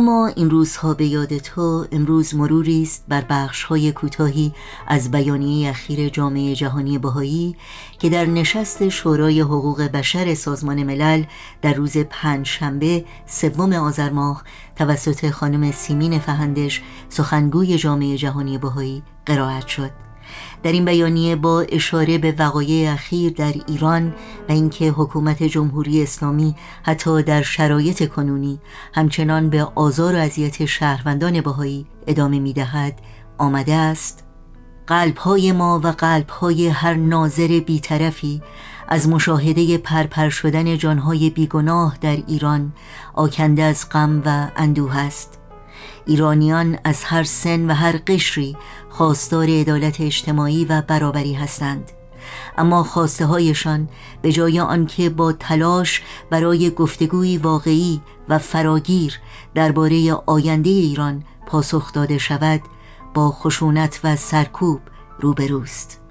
و این روزها به یاد تو امروز مروری است بر بخشهای کوتاهی از بیانیه اخیر جامعه جهانی بهایی که در نشست شورای حقوق بشر سازمان ملل در روز پنج شنبه سوم آذر ماه توسط خانم سیمین فهندش سخنگوی جامعه جهانی بهایی قرائت شد. در این بیانیه با اشاره به وقایع اخیر در ایران و اینکه حکومت جمهوری اسلامی حتی در شرایط کنونی همچنان به آزار و اذیت شهروندان بهایی ادامه می‌دهد آمده است. قلبهای ما و قلبهای هر ناظر بیطرفی از مشاهده پرپر شدن جانهای بیگناه در ایران آکنده از غم و اندوه است. ایرانیان از هر سن و هر قشری خواستار عدالت اجتماعی و برابری هستند. اما خواسته هایشان به جای آنکه با تلاش برای گفتگوی واقعی و فراگیر درباره آینده ایران پاسخ داده شود با خشونت و سرکوب روبروست.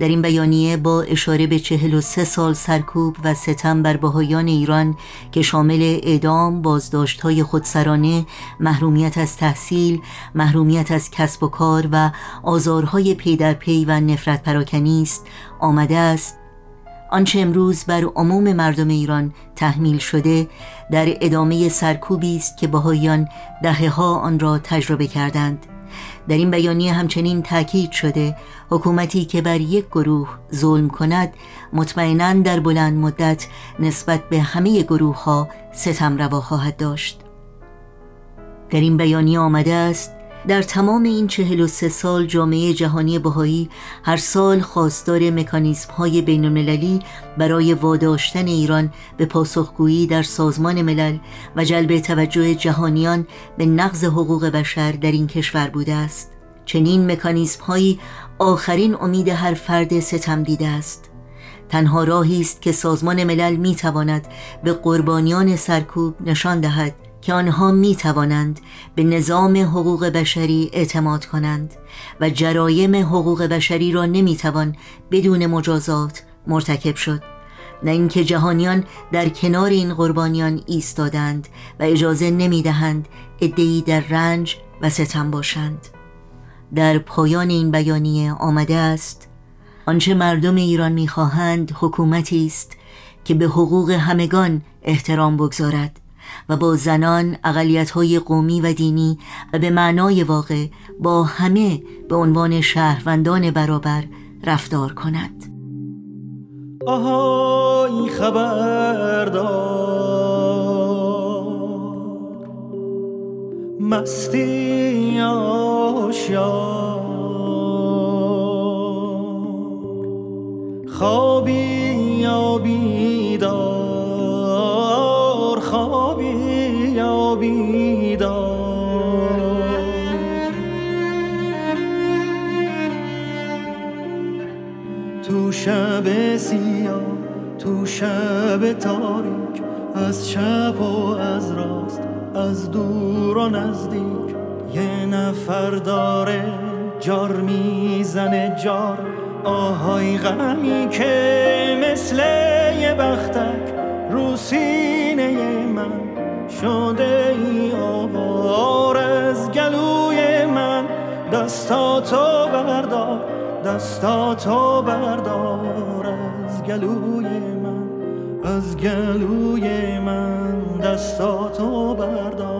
در این بیانیه با اشاره به چهل و سه سال سرکوب و ستم بر بهایان ایران که شامل اعدام، بازداشت های خودسرانه، محرومیت از تحصیل، محرومیت از کسب و کار و آزارهای پی در پی و نفرت پراکنی است آمده است. آنچه امروز بر عموم مردم ایران تحمیل شده در ادامه سرکوبی است که بهایان دهه ها آن را تجربه کردند. در این بیانیه همچنین تاکید شده حکومتی که بر یک گروه ظلم کند مطمئنا در بلند مدت نسبت به همه گروه ها ستم روا خواهد داشت. در این بیانیه آمده است در تمام این چهل و سه سال جامعه جهانی بهایی هر سال خواستار مکانیزم های بین المللی برای واداشتن ایران به پاسخگویی در سازمان ملل و جلب توجه جهانیان به نقض حقوق بشر در این کشور بوده است. چنین مکانیزم هایی آخرین امید هر فرد ستم دیده است. تنها راهی است که سازمان ملل می تواند به قربانیان سرکوب نشان دهد که آنها می توانند به نظام حقوق بشری اعتماد کنند و جرایم حقوق بشری را نمی توان بدون مجازات مرتکب شد. نه اینکه جهانیان در کنار این قربانیان ایستادند و اجازه نمی دهند ادهی در رنج و ستم باشند. در پایان این بیانیه آمده است آنچه مردم ایران می‌خواهند حکومتی است که به حقوق همگان احترام بگذارد. و با زنان های قومی و دینی و به معنای واقع با همه به عنوان شهروندان برابر رفتار کند آهای خبردار مستی آشیار خوابی یا بیدار. بیدار. تو شب سیاه تو شب تاریک از چپ و از راست از دور و نزدیک. یه نفر داره جار می‌زنه جار آهای غمی که مثل یه بختک رو سینه من. شده ای آوار از گلوی من. دستاتو بردار دستاتو بردار از گلوی من. از گلوی من دستاتو بردار.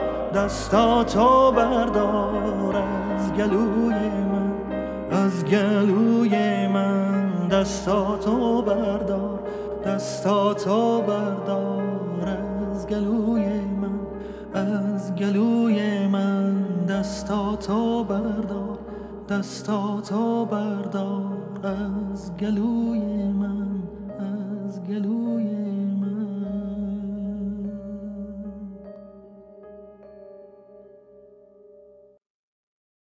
دستاتو بردار از گلوی من از گلوی من. دستاتو بردار دستاتو بردار از گلوی من از گلوی من. دستاتو بردار دستاتو بردار از گلوی من از گلوی